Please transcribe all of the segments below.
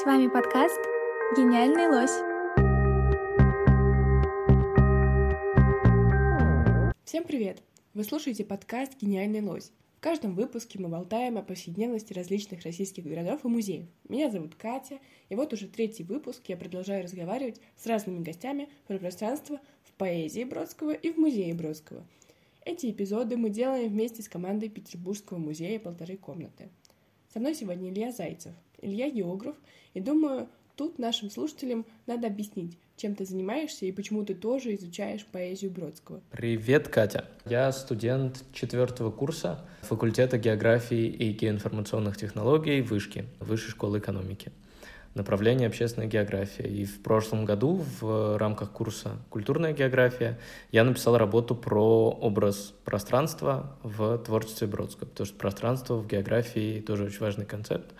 С вами подкаст «Гениальный лось». Всем привет! Вы слушаете подкаст «Гениальный лось». В каждом выпуске мы болтаем о повседневности различных российских городов и музеев. Меня зовут Катя, и вот уже третий выпуск я продолжаю разговаривать с разными гостями про пространство в поэзии Бродского и в музее Бродского. Эти эпизоды мы делаем вместе с командой Петербургского музея «Полторы комнаты». Со мной сегодня Илья Зайцев. Илья географ, и думаю, тут нашим слушателям надо объяснить, чем ты занимаешься и почему ты тоже изучаешь поэзию Бродского. Привет, Катя. Я студент четвертого курса факультета географии и геоинформационных технологий Вышки, Высшей школы экономики направление общественная география. И в прошлом году в рамках курса «Культурная география» я написал работу про образ пространства в творчестве Бродского, потому что пространство в географии тоже очень важный концепт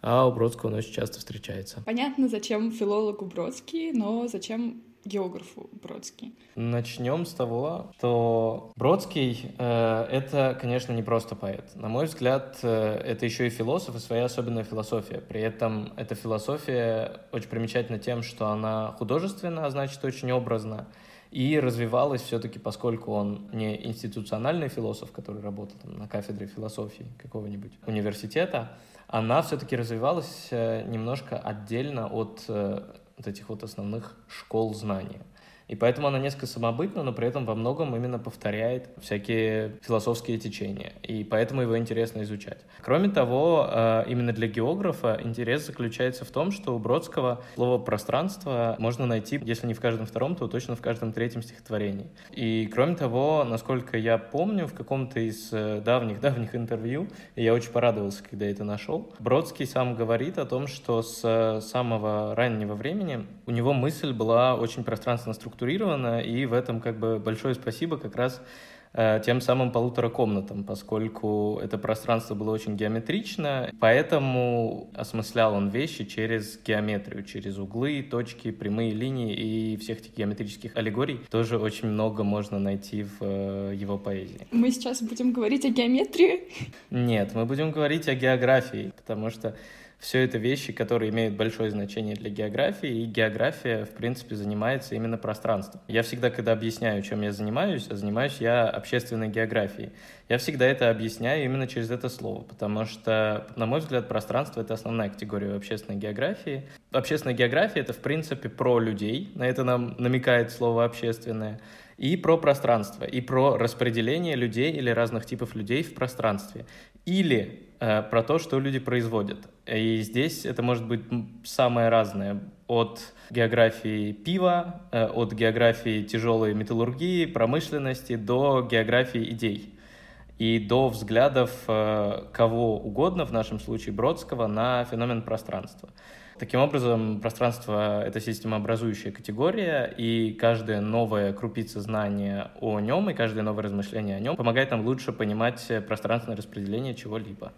а у Бродского он очень часто встречается. Понятно, зачем филологу Бродский, но зачем географу Бродский? Начнем с того, что Бродский э, — это, конечно, не просто поэт. На мой взгляд, э, это еще и философ и своя особенная философия. При этом эта философия очень примечательна тем, что она художественна, а значит, очень образна. И развивалась все-таки, поскольку он не институциональный философ, который работал там, на кафедре философии какого-нибудь университета, она все-таки развивалась э, немножко отдельно от э, вот этих вот основных школ знания. И поэтому она несколько самобытна, но при этом во многом именно повторяет всякие философские течения. И поэтому его интересно изучать. Кроме того, э, именно для географа интерес заключается в том, что у Бродского слово «пространство» можно найти, если не в каждом втором, то точно в каждом третьем стихотворении. И кроме того, насколько я помню, в каком-то из давних-давних э, интервью, и я очень порадовался, когда это нашел, Бродский сам говорит о том, что с самого раннего времени у него мысль была очень пространственно структурирована структурировано, и в этом как бы большое спасибо как раз э, тем самым полутора комнатам, поскольку это пространство было очень геометрично, поэтому осмыслял он вещи через геометрию, через углы, точки, прямые линии и всех этих геометрических аллегорий тоже очень много можно найти в э, его поэзии. Мы сейчас будем говорить о геометрии? Нет, мы будем говорить о географии, потому что все это вещи, которые имеют большое значение для географии, и география, в принципе, занимается именно пространством. Я всегда, когда объясняю, чем я занимаюсь, а занимаюсь я общественной географией, я всегда это объясняю именно через это слово, потому что, на мой взгляд, пространство — это основная категория общественной географии. Общественная география — это, в принципе, про людей, на это нам намекает слово «общественное», и про пространство, и про распределение людей или разных типов людей в пространстве. Или про то, что люди производят. И здесь это может быть самое разное. От географии пива, э, от географии тяжелой металлургии, промышленности до географии идей и до взглядов э, кого угодно, в нашем случае Бродского, на феномен пространства. Таким образом, пространство — это системообразующая категория, и каждая новая крупица знания о нем и каждое новое размышление о нем помогает нам лучше понимать пространственное распределение чего-либо.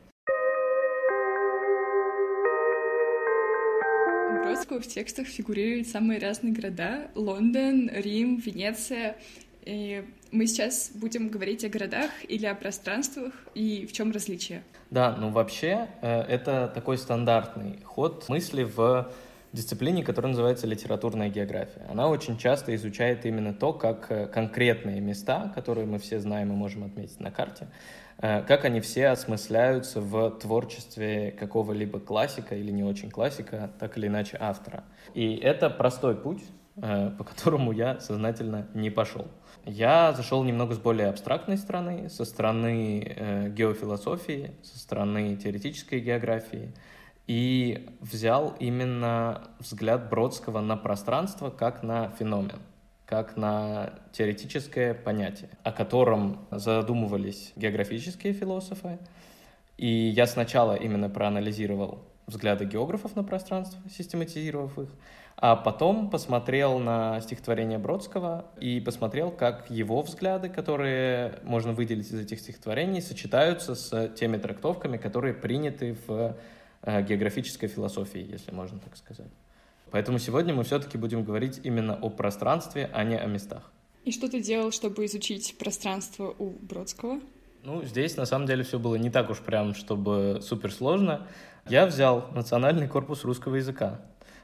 Бродского в текстах фигурируют самые разные города. Лондон, Рим, Венеция. И мы сейчас будем говорить о городах или о пространствах, и в чем различие? Да, ну вообще э, это такой стандартный ход мысли в дисциплине, которая называется литературная география. Она очень часто изучает именно то, как э, конкретные места, которые мы все знаем и можем отметить на карте, как они все осмысляются в творчестве какого-либо классика или не очень классика, так или иначе автора. И это простой путь, э, по которому я сознательно не пошел. Я зашел немного с более абстрактной стороны, со стороны э, геофилософии, со стороны теоретической географии, и взял именно взгляд Бродского на пространство как на феномен как на теоретическое понятие, о котором задумывались географические философы. И я сначала именно проанализировал взгляды географов на пространство, систематизировав их, а потом посмотрел на стихотворение Бродского и посмотрел, как его взгляды, которые можно выделить из этих стихотворений, сочетаются с теми трактовками, которые приняты в э, географической философии, если можно так сказать. Поэтому сегодня мы все-таки будем говорить именно о пространстве, а не о местах. И что ты делал, чтобы изучить пространство у Бродского? Ну, здесь на самом деле все было не так уж прям, чтобы супер сложно. Я взял Национальный корпус русского языка.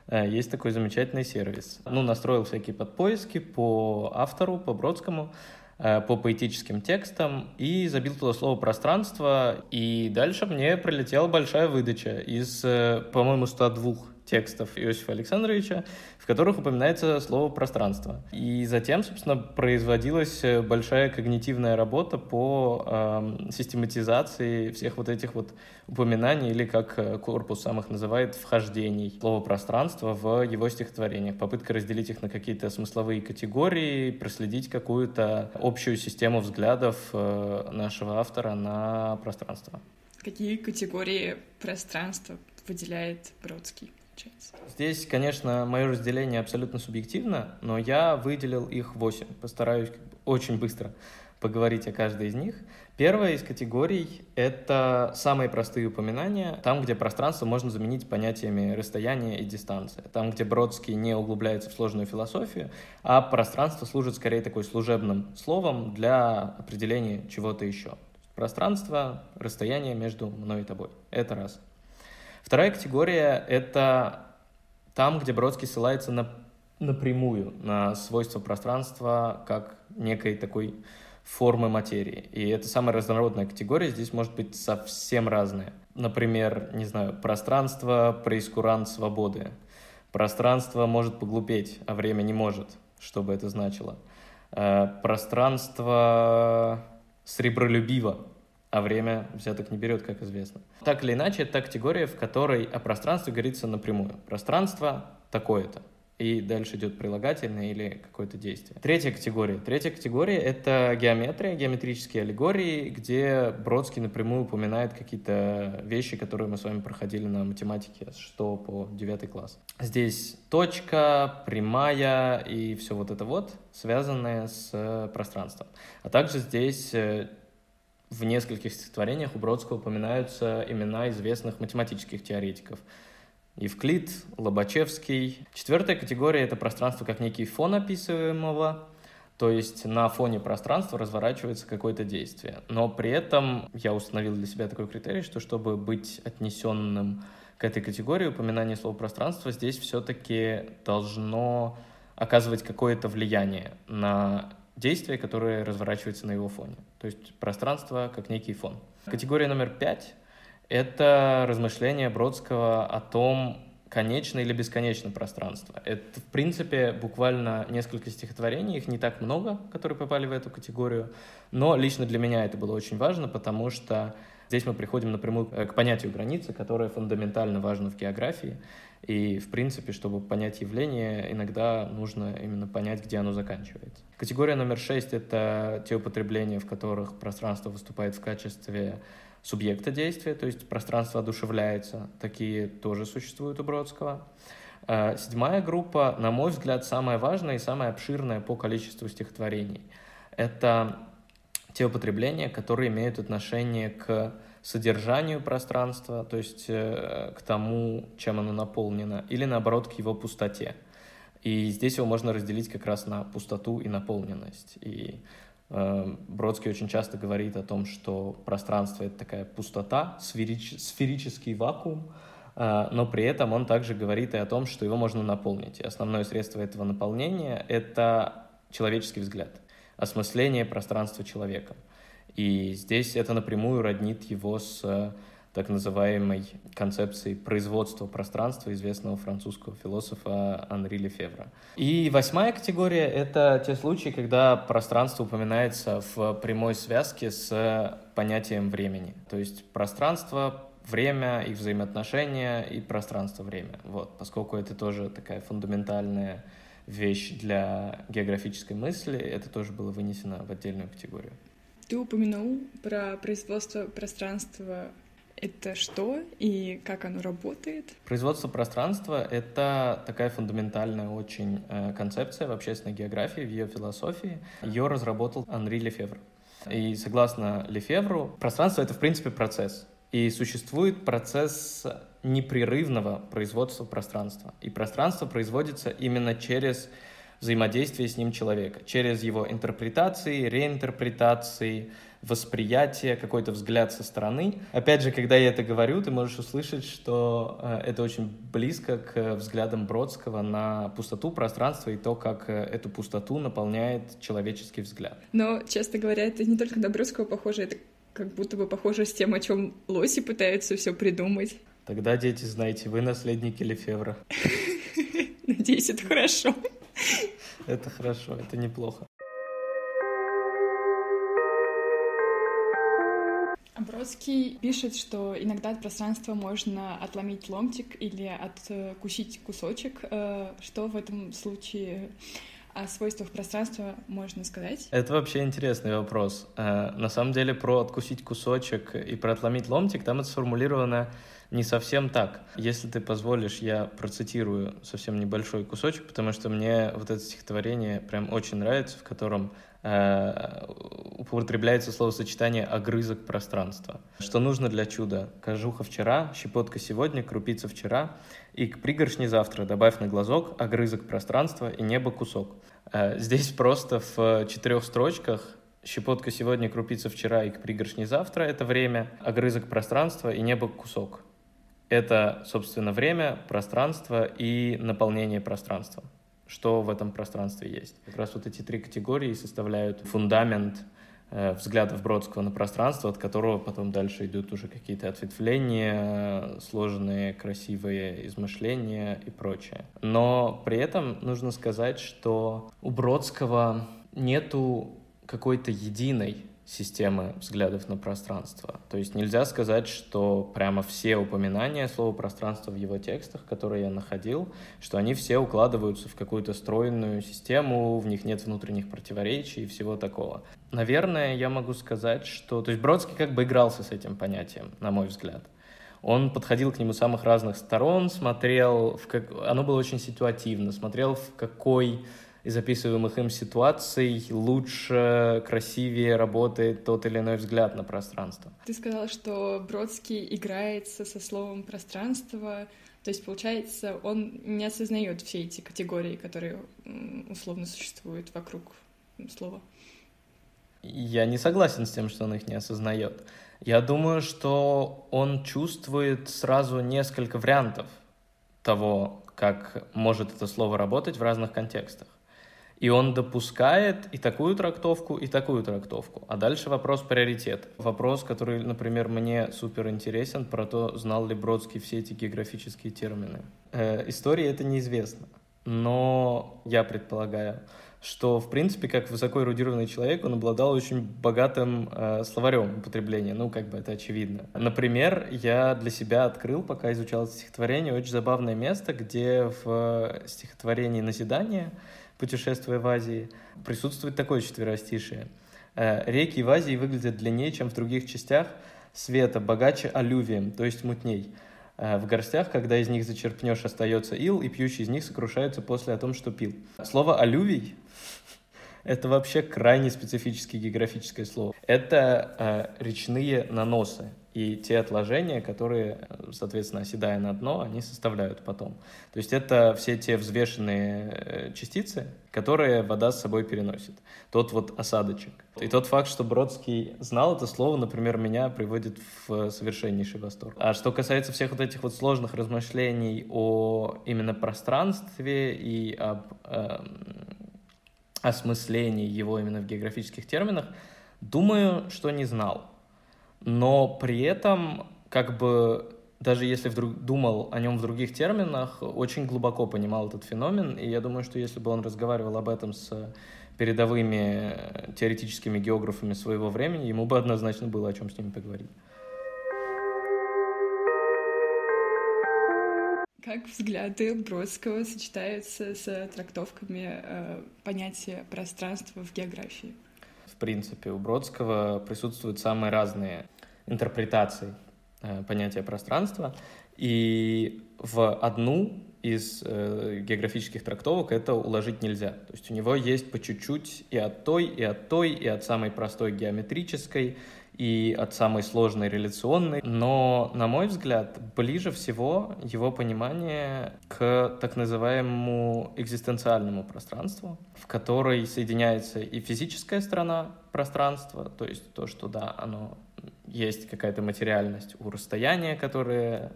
Э, есть такой замечательный сервис. Ну, настроил всякие подпоиски по автору, по Бродскому, э, по поэтическим текстам и забил туда слово «пространство». И дальше мне прилетела большая выдача из, э, по-моему, 102 текстов Иосифа Александровича, в которых упоминается слово «пространство». И затем, собственно, производилась большая когнитивная работа по э, систематизации всех вот этих вот упоминаний, или как э, корпус сам их называет, вхождений слова «пространство» в его стихотворениях. Попытка разделить их на какие-то смысловые категории, проследить какую-то общую систему взглядов э, нашего автора на пространство. Какие категории пространства выделяет Бродский? Получается. Здесь, конечно, мое разделение абсолютно субъективно, но я выделил их восемь. Постараюсь очень быстро поговорить о каждой из них. Первая из категорий — это самые простые упоминания, там, где пространство можно заменить понятиями расстояния и дистанции, там, где Бродский не углубляется в сложную философию, а пространство служит скорее такой служебным словом для определения чего-то еще. Пространство, расстояние между мной и тобой. Это раз. Вторая категория — это там, где Бродский ссылается на, напрямую на свойства пространства как некой такой формы материи. И это самая разнородная категория, здесь может быть совсем разная. Например, не знаю, пространство, преискурант свободы. Пространство может поглупеть, а время не может, что бы это значило. Э, пространство сребролюбиво, а время взяток не берет, как известно. Так или иначе, это категория, в которой о пространстве говорится напрямую. Пространство такое-то. И дальше идет прилагательное или какое-то действие. Третья категория. Третья категория — это геометрия, геометрические аллегории, где Бродский напрямую упоминает какие-то вещи, которые мы с вами проходили на математике с 6 по 9 класс. Здесь точка, прямая и все вот это вот, связанное с пространством. А также здесь э, в нескольких стихотворениях у Бродского упоминаются имена известных математических теоретиков. Евклид, Лобачевский. Четвертая категория — это пространство как некий фон описываемого, то есть на фоне пространства разворачивается какое-то действие. Но при этом я установил для себя такой критерий, что чтобы быть отнесенным к этой категории, упоминание слова «пространство» здесь все-таки должно оказывать какое-то влияние на действие, которое разворачивается на его фоне. То есть пространство как некий фон. Категория номер пять — это размышление Бродского о том, конечно или бесконечно пространство. Это, в принципе, буквально несколько стихотворений, их не так много, которые попали в эту категорию, но лично для меня это было очень важно, потому что здесь мы приходим напрямую к понятию границы, которое фундаментально важно в географии, и, в принципе, чтобы понять явление, иногда нужно именно понять, где оно заканчивается. Категория номер шесть — это те употребления, в которых пространство выступает в качестве субъекта действия, то есть пространство одушевляется. Такие тоже существуют у Бродского. А, седьмая группа, на мой взгляд, самая важная и самая обширная по количеству стихотворений. Это те употребления, которые имеют отношение к содержанию пространства, то есть э, к тому, чем оно наполнено, или наоборот к его пустоте. И здесь его можно разделить как раз на пустоту и наполненность. И э, Бродский очень часто говорит о том, что пространство — это такая пустота, сферич, сферический вакуум, э, но при этом он также говорит и о том, что его можно наполнить. И основное средство этого наполнения — это человеческий взгляд, осмысление пространства человеком. И здесь это напрямую роднит его с э, так называемой концепцией производства пространства известного французского философа Анри Лефевра. И восьмая категория — это те случаи, когда пространство упоминается в прямой связке с понятием времени. То есть пространство, время, их взаимоотношения и пространство-время. Вот, поскольку это тоже такая фундаментальная вещь для географической мысли, это тоже было вынесено в отдельную категорию. Ты упомянул про производство пространства. Это что и как оно работает? Производство пространства — это такая фундаментальная очень э, концепция в общественной географии, в ее философии. Ее разработал Анри Лефевр. И согласно Лефевру, пространство — это, в принципе, процесс. И существует процесс непрерывного производства пространства. И пространство производится именно через взаимодействие с ним человека, через его интерпретации, реинтерпретации, восприятие, какой-то взгляд со стороны. Опять же, когда я это говорю, ты можешь услышать, что э, это очень близко к взглядам Бродского на пустоту пространства и то, как э, эту пустоту наполняет человеческий взгляд. Но, честно говоря, это не только на Бродского похоже, это как будто бы похоже с тем, о чем Лоси пытаются все придумать. Тогда, дети, знаете, вы наследники Лефевра. Надеюсь, это хорошо. Это хорошо, это неплохо. Бродский пишет, что иногда от пространства можно отломить ломтик или откусить кусочек. Э, что в этом случае о свойствах пространства можно сказать? Это вообще интересный вопрос. Э, на самом деле про откусить кусочек и про отломить ломтик там это сформулировано не совсем так. Если ты позволишь, я процитирую совсем небольшой кусочек, потому что мне вот это стихотворение прям очень нравится, в котором э, употребляется словосочетание «огрызок пространства». Что нужно для чуда? Кожуха вчера, щепотка сегодня, крупица вчера, и к пригоршне завтра добавь на глазок огрызок пространства и небо кусок. Э, здесь просто в четырех строчках щепотка сегодня, крупица вчера и к пригоршне завтра — это время, огрызок пространства и небо кусок. Это, собственно, время, пространство и наполнение пространства. Что в этом пространстве есть? Как раз вот эти три категории составляют фундамент э, взглядов Бродского на пространство, от которого потом дальше идут уже какие-то ответвления, сложные, красивые измышления и прочее. Но при этом нужно сказать, что у Бродского нету какой-то единой системы взглядов на пространство. То есть нельзя сказать, что прямо все упоминания слова пространство в его текстах, которые я находил, что они все укладываются в какую-то стройную систему, в них нет внутренних противоречий и всего такого. Наверное, я могу сказать, что... То есть Бродский как бы игрался с этим понятием, на мой взгляд. Он подходил к нему с самых разных сторон, смотрел, в как... оно было очень ситуативно, смотрел в какой из описываемых им ситуаций лучше, красивее работает тот или иной взгляд на пространство. Ты сказала, что Бродский играется со словом «пространство», то есть, получается, он не осознает все эти категории, которые условно существуют вокруг слова. Я не согласен с тем, что он их не осознает. Я думаю, что он чувствует сразу несколько вариантов того, как может это слово работать в разных контекстах. И он допускает и такую трактовку, и такую трактовку. А дальше вопрос приоритет. Вопрос, который, например, мне супер интересен, про то, знал ли Бродский все эти географические термины. Э, истории это неизвестно. Но я предполагаю, что, в принципе, как высоко эрудированный человек, он обладал очень богатым э, словарем употребления. Ну, как бы это очевидно. Например, я для себя открыл, пока изучал стихотворение, очень забавное место, где в стихотворении «Назидание» путешествуя в Азии, присутствует такое четверостишее. Э, Реки в Азии выглядят длиннее, чем в других частях света, богаче алювием, то есть мутней. Э, в горстях, когда из них зачерпнешь, остается ил, и пьющий из них сокрушается после о том, что пил. Слово «алювий» — это вообще крайне специфическое географическое слово. Это э, речные наносы и те отложения, которые, соответственно, оседая на дно, они составляют потом. То есть это все те взвешенные э, частицы, которые вода с собой переносит. Тот вот осадочек. И тот факт, что Бродский знал это слово, например, меня приводит в совершеннейший восторг. А что касается всех вот этих вот сложных размышлений о именно пространстве и об э, осмыслении его именно в географических терминах, думаю, что не знал но при этом как бы даже если вдруг думал о нем в других терминах, очень глубоко понимал этот феномен, и я думаю, что если бы он разговаривал об этом с передовыми теоретическими географами своего времени, ему бы однозначно было о чем с ними поговорить. Как взгляды Бродского сочетаются с трактовками э, понятия пространства в географии? В принципе, у Бродского присутствуют самые разные интерпретации э, понятия пространства, и в одну из э, географических трактовок это уложить нельзя. То есть у него есть по чуть-чуть и от той, и от той, и от самой простой геометрической, и от самой сложной реляционной. Но, на мой взгляд, ближе всего его понимание к так называемому экзистенциальному пространству, в которой соединяется и физическая сторона пространства, то есть то, что, да, оно есть какая-то материальность у расстояния, которое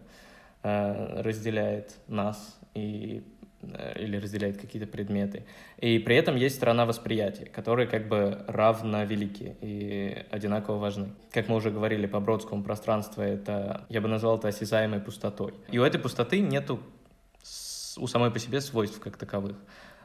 э, разделяет нас и или разделяет какие-то предметы. И при этом есть сторона восприятия, которые как бы равно велики и одинаково важны. Как мы уже говорили, по Бродскому пространство это, я бы назвал это осязаемой пустотой. И у этой пустоты нету у самой по себе свойств как таковых.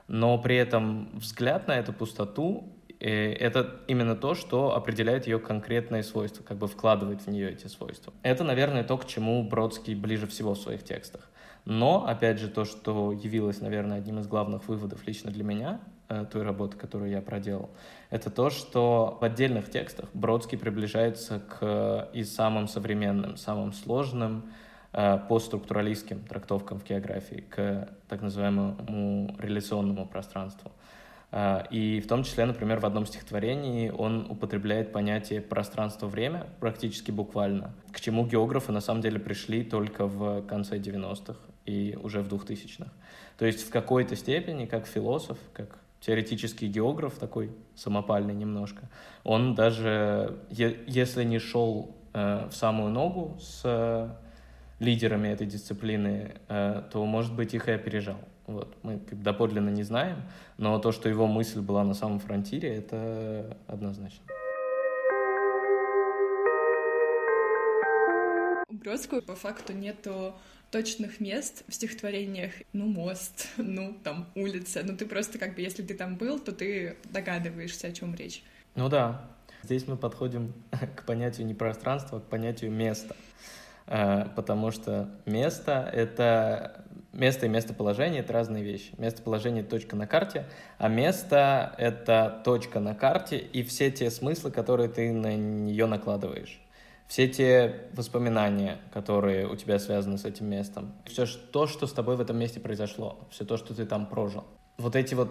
Но при этом взгляд на эту пустоту э, это именно то, что определяет ее конкретные свойства, как бы вкладывает в нее эти свойства. Это, наверное, то, к чему Бродский ближе всего в своих текстах. Но, опять же, то, что явилось, наверное, одним из главных выводов лично для меня, э, той работы, которую я проделал, это то, что в отдельных текстах Бродский приближается к и самым современным, самым сложным э, постструктуралистским трактовкам в географии, к так называемому реляционному пространству. Э, и в том числе, например, в одном стихотворении он употребляет понятие пространство-время практически буквально, к чему географы на самом деле пришли только в конце 90-х и уже в 2000-х. То есть в какой-то степени, как философ, как теоретический географ, такой самопальный немножко, он даже, если не шел э, в самую ногу с э, лидерами этой дисциплины, э, то, может быть, их и опережал. Вот. Мы доподлинно не знаем, но то, что его мысль была на самом фронтире, это однозначно. У Бродского по факту нету точных мест в стихотворениях, ну, мост, ну, там, улица, ну, ты просто как бы, если ты там был, то ты догадываешься, о чем речь. Ну да, здесь мы подходим к понятию не пространства, а к понятию места, э, потому что место — это место и местоположение — это разные вещи. Местоположение — точка на карте, а место — это точка на карте и все те смыслы, которые ты на нее накладываешь все те воспоминания, которые у тебя связаны с этим местом, все то, что с тобой в этом месте произошло, все то, что ты там прожил. Вот эти вот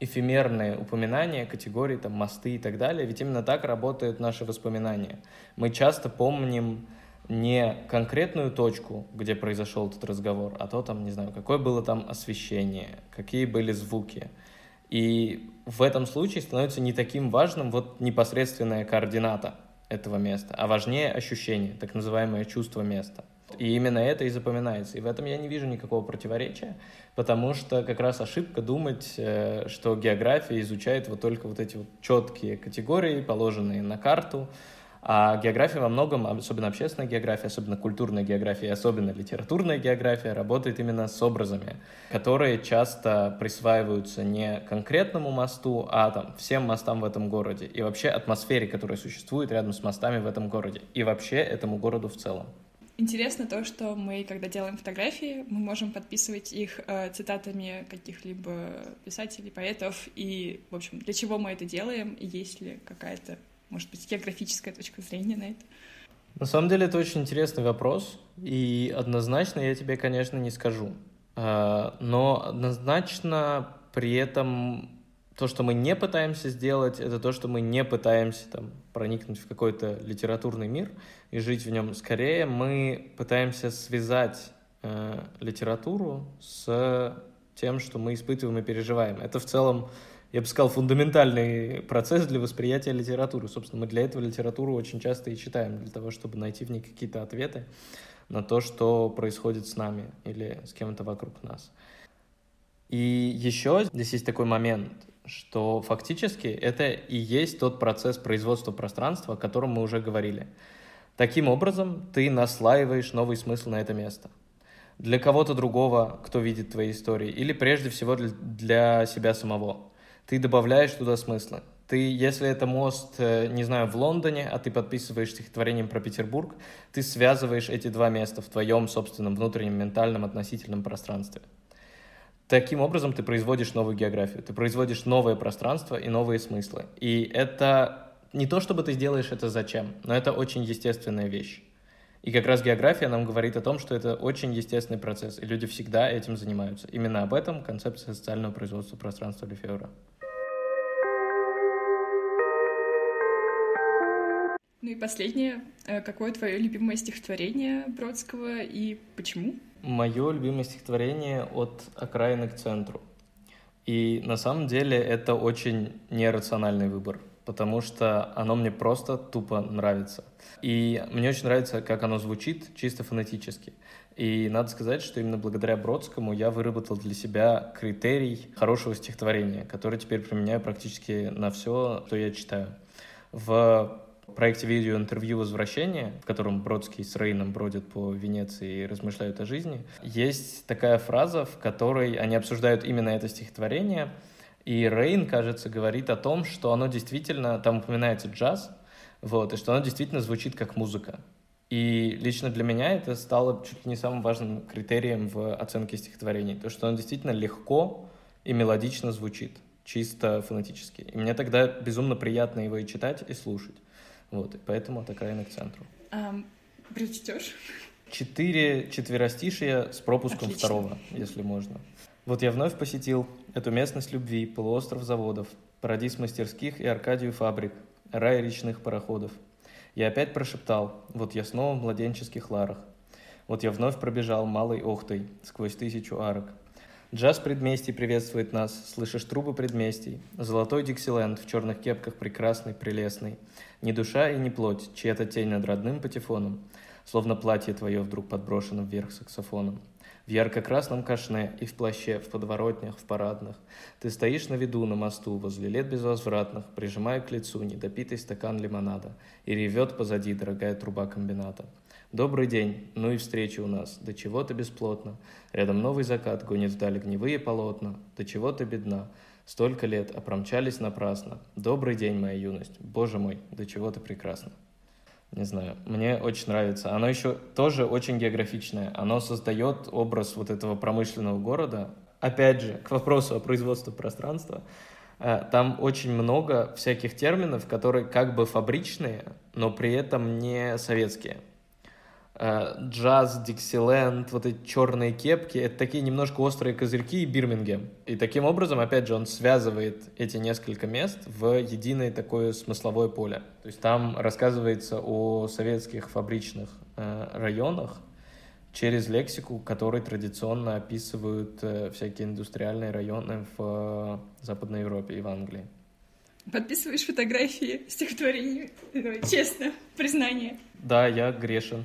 эфемерные упоминания, категории, там, мосты и так далее, ведь именно так работают наши воспоминания. Мы часто помним не конкретную точку, где произошел этот разговор, а то там, не знаю, какое было там освещение, какие были звуки. И в этом случае становится не таким важным вот непосредственная координата, этого места, а важнее ощущение, так называемое чувство места. И именно это и запоминается. И в этом я не вижу никакого противоречия, потому что как раз ошибка думать, э, что география изучает вот только вот эти вот четкие категории, положенные на карту, а география во многом, особенно общественная география, особенно культурная география, особенно литературная география, работает именно с образами, которые часто присваиваются не конкретному мосту, а там, всем мостам в этом городе и вообще атмосфере, которая существует рядом с мостами в этом городе и вообще этому городу в целом. Интересно то, что мы, когда делаем фотографии, мы можем подписывать их э, цитатами каких-либо писателей, поэтов, и, в общем, для чего мы это делаем, есть ли какая-то может быть, географическая точка зрения на это? На самом деле это очень интересный вопрос, и однозначно я тебе, конечно, не скажу. А, но однозначно при этом то, что мы не пытаемся сделать, это то, что мы не пытаемся там, проникнуть в какой-то литературный мир и жить в нем. Скорее, мы пытаемся связать э, литературу с тем, что мы испытываем и переживаем. Это в целом я бы сказал, фундаментальный процесс для восприятия литературы. Собственно, мы для этого литературу очень часто и читаем, для того, чтобы найти в ней какие-то ответы на то, что происходит с нами или с кем-то вокруг нас. И еще здесь есть такой момент, что фактически это и есть тот процесс производства пространства, о котором мы уже говорили. Таким образом, ты наслаиваешь новый смысл на это место. Для кого-то другого, кто видит твои истории, или прежде всего для, для себя самого ты добавляешь туда смысла. Ты, если это мост, э, не знаю, в Лондоне, а ты подписываешь стихотворением про Петербург, ты связываешь эти два места в твоем собственном внутреннем ментальном относительном пространстве. Таким образом ты производишь новую географию, ты производишь новое пространство и новые смыслы. И это не то, чтобы ты сделаешь это зачем, но это очень естественная вещь. И как раз география нам говорит о том, что это очень естественный процесс, и люди всегда этим занимаются. Именно об этом концепция социального производства пространства Лефевра. Ну и последнее. Э, какое твое любимое стихотворение Бродского и почему? Мое любимое стихотворение от окраины к центру. И на самом деле это очень нерациональный выбор, потому что оно мне просто тупо нравится. И мне очень нравится, как оно звучит, чисто фонетически. И надо сказать, что именно благодаря Бродскому я выработал для себя критерий хорошего стихотворения, который теперь применяю практически на все, что я читаю. В проекте видеоинтервью «Возвращение», в котором Бродский с Рейном бродят по Венеции и размышляют о жизни, есть такая фраза, в которой они обсуждают именно это стихотворение, и Рейн, кажется, говорит о том, что оно действительно, там упоминается джаз, вот, и что оно действительно звучит как музыка. И лично для меня это стало чуть ли не самым важным критерием в оценке стихотворений, то, что оно действительно легко и мелодично звучит, чисто фонетически. И мне тогда безумно приятно его и читать, и слушать. Вот, и поэтому от окраины к центру. А, прочтешь? Четыре четверостишия с пропуском Отлично. второго, если можно. Вот я вновь посетил эту местность любви, полуостров заводов, парадис мастерских и Аркадию фабрик, рай речных пароходов. Я опять прошептал, вот я снова в младенческих ларах. Вот я вновь пробежал малой охтой сквозь тысячу арок. Джаз предместий приветствует нас, слышишь трубы предместий. Золотой Диксиленд в черных кепках прекрасный, прелестный. Ни душа и ни плоть, чья-то тень над родным патефоном. Словно платье твое вдруг подброшено вверх саксофоном. В ярко-красном кашне и в плаще, в подворотнях, в парадных. Ты стоишь на виду на мосту возле лет безвозвратных, прижимая к лицу недопитый стакан лимонада, и ревет позади дорогая труба комбината. Добрый день, ну и встреча у нас, до чего-то бесплотно. Рядом новый закат гонит вдаль огневые полотна, до чего-то бедна. Столько лет, а промчались напрасно. Добрый день, моя юность. Боже мой, до чего ты прекрасна. Не знаю, мне очень нравится. Оно еще тоже очень географичное. Оно создает образ вот этого промышленного города. Опять же, к вопросу о производстве пространства. Э, там очень много всяких терминов, которые как бы фабричные, но при этом не советские. Э, джаз, Диксиленд, вот эти черные кепки, это такие немножко острые козырьки и Бирмингем. И таким образом, опять же, он связывает эти несколько мест в единое такое смысловое поле. То есть там рассказывается о советских фабричных э, районах через лексику, которые традиционно описывают э, всякие индустриальные районы в Западной Европе и в Англии. Подписываешь фотографии стихотворений? Честно, признание. Да, я грешен.